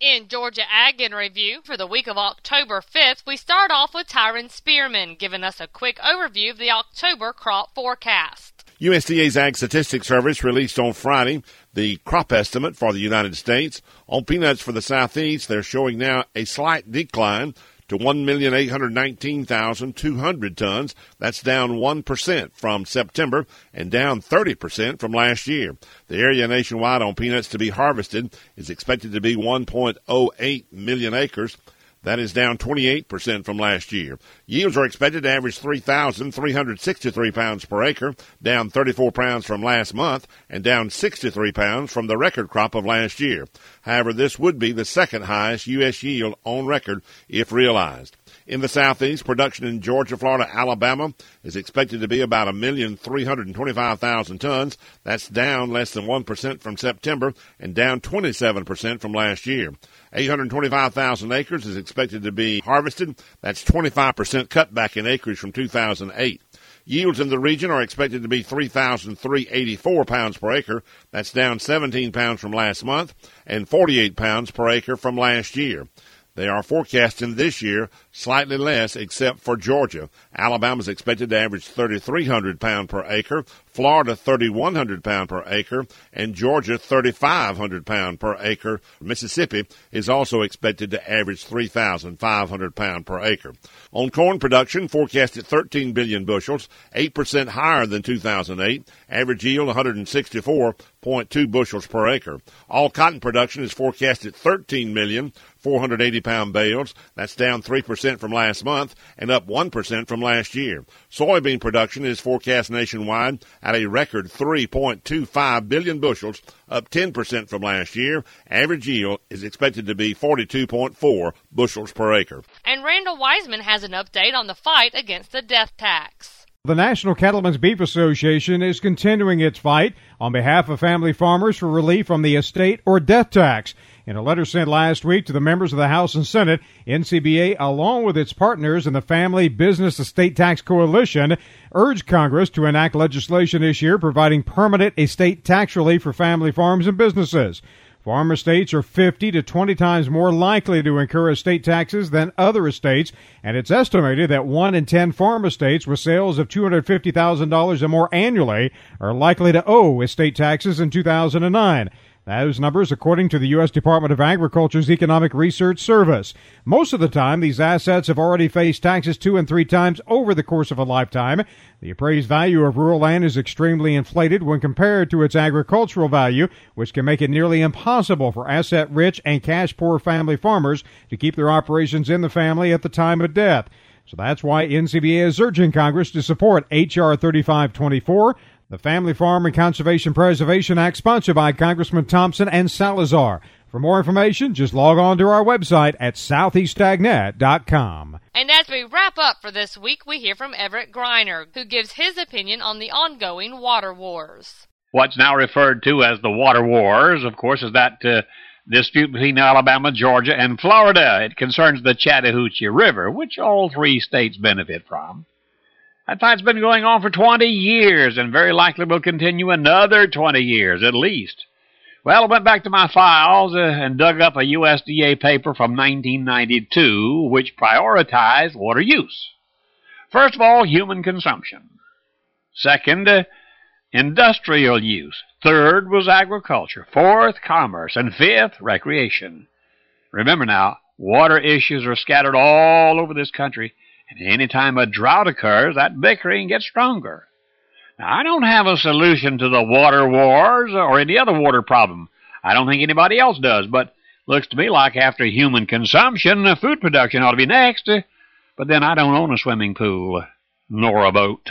In Georgia Ag in Review for the week of October 5th, we start off with Tyron Spearman giving us a quick overview of the October crop forecast. USDA's Ag Statistics Service released on Friday the crop estimate for the United States. On peanuts for the Southeast, they're showing now a slight decline to 1,819,200 tons. That's down 1% from September and down 30% from last year. The area nationwide on peanuts to be harvested is expected to be 1.08 million acres. That is down 28% from last year. Yields are expected to average 3,363 pounds per acre, down 34 pounds from last month, and down 63 pounds from the record crop of last year. However, this would be the second highest U.S. yield on record if realized. In the southeast, production in Georgia, Florida, Alabama is expected to be about a million three hundred and twenty-five thousand tons. That's down less than one percent from September and down twenty-seven percent from last year. 825,000 acres is expected to be harvested. That's 25% cutback in acreage from 2008. Yields in the region are expected to be 3,384 pounds per acre. That's down 17 pounds from last month and 48 pounds per acre from last year. They are forecasting this year slightly less except for Georgia. Alabama is expected to average 3,300 pound per acre, Florida 3,100 pound per acre, and Georgia 3,500 pound per acre. Mississippi is also expected to average 3,500 pound per acre. On corn production, forecast at 13 billion bushels, 8% higher than 2008. Average yield 164.2 bushels per acre. All cotton production is forecast at 13 million 480 pound bales. That's down 3% from last month and up 1% from last year. Soybean production is forecast nationwide at a record 3.25 billion bushels, up 10% from last year. Average yield is expected to be 42.4 bushels per acre. And Randall Wiseman has an update on the fight against the death tax. The National Cattlemen's Beef Association is continuing its fight on behalf of family farmers for relief from the estate or death tax. In a letter sent last week to the members of the House and Senate, NCBA, along with its partners in the Family Business Estate Tax Coalition, urged Congress to enact legislation this year providing permanent estate tax relief for family farms and businesses. Farm estates are 50 to 20 times more likely to incur estate taxes than other estates, and it's estimated that 1 in 10 farm estates with sales of $250,000 or more annually are likely to owe estate taxes in 2009. Those numbers according to the U.S. Department of Agriculture's Economic Research Service. Most of the time, these assets have already faced taxes two and three times over the course of a lifetime. The appraised value of rural land is extremely inflated when compared to its agricultural value, which can make it nearly impossible for asset rich and cash poor family farmers to keep their operations in the family at the time of death. So that's why NCBA is urging Congress to support H.R. 3524, the Family Farm and Conservation Preservation Act, sponsored by Congressman Thompson and Salazar. For more information, just log on to our website at southeastagnet.com. And as we wrap up for this week, we hear from Everett Griner, who gives his opinion on the ongoing water wars. What's now referred to as the water wars, of course, is that uh, dispute between Alabama, Georgia, and Florida. It concerns the Chattahoochee River, which all three states benefit from. That fight's been going on for 20 years and very likely will continue another 20 years at least. Well, I went back to my files uh, and dug up a USDA paper from 1992 which prioritized water use. First of all, human consumption. Second, uh, industrial use. Third was agriculture. Fourth, commerce. And fifth, recreation. Remember now, water issues are scattered all over this country and any time a drought occurs, that bickering gets stronger. Now, I don't have a solution to the water wars or any other water problem. I don't think anybody else does, but looks to me like after human consumption, food production ought to be next. But then I don't own a swimming pool nor a boat.